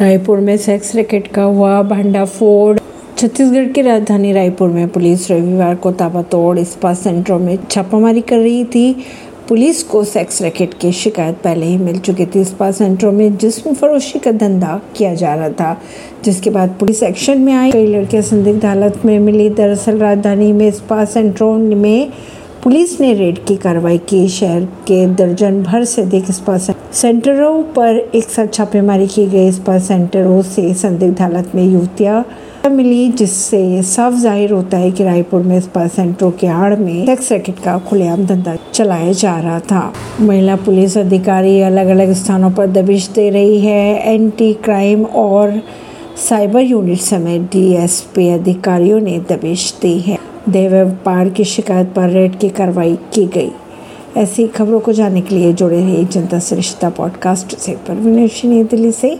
रायपुर में sex racket का हुआ भंडाफोड़। छत्तीसगढ़ की राजधानी रायपुर में पुलिस रविवार को ताबड़तोड़ इस्पात सेंटरों में छापामारी कर रही थी। पुलिस को सेक्स रैकेट की शिकायत पहले ही मिल चुकी थी इस्पात सेंटरों में, जिसम फरोशी का धंधा किया जा रहा था, जिसके बाद पुलिस एक्शन में आई। कई लड़कियाँ संदिग्ध हालत में मिली। दरअसल राजधानी में इस्पात सेंटरों में पुलिस ने रेड की कार्रवाई की। शहर के दर्जन भर से अधिक इस्पात सेंटरों पर एक साथ छापेमारी की गई। इस्पात सेंटरों से संदिग्ध हालत में युवतियाँ मिली, जिससे साफ़ ज़ाहिर होता है कि रायपुर में इस्पात सेंटरों के आड़ में सेक्स रैकेट का खुलेआम धंधा चलाया जा रहा था। महिला पुलिस अधिकारी अलग अलग स्थानों पर दबिश दे रही है। एंटी क्राइम और साइबर यूनिट समेत डीएसपी अधिकारियों ने दबिश दी है। देह व्यापार की शिकायत पर रेड की कार्रवाई की गई। ऐसी खबरों को जानने के लिए जुड़े रहिए जनता सरिश्ता पॉडकास्ट से। परवीन दिल्ली से।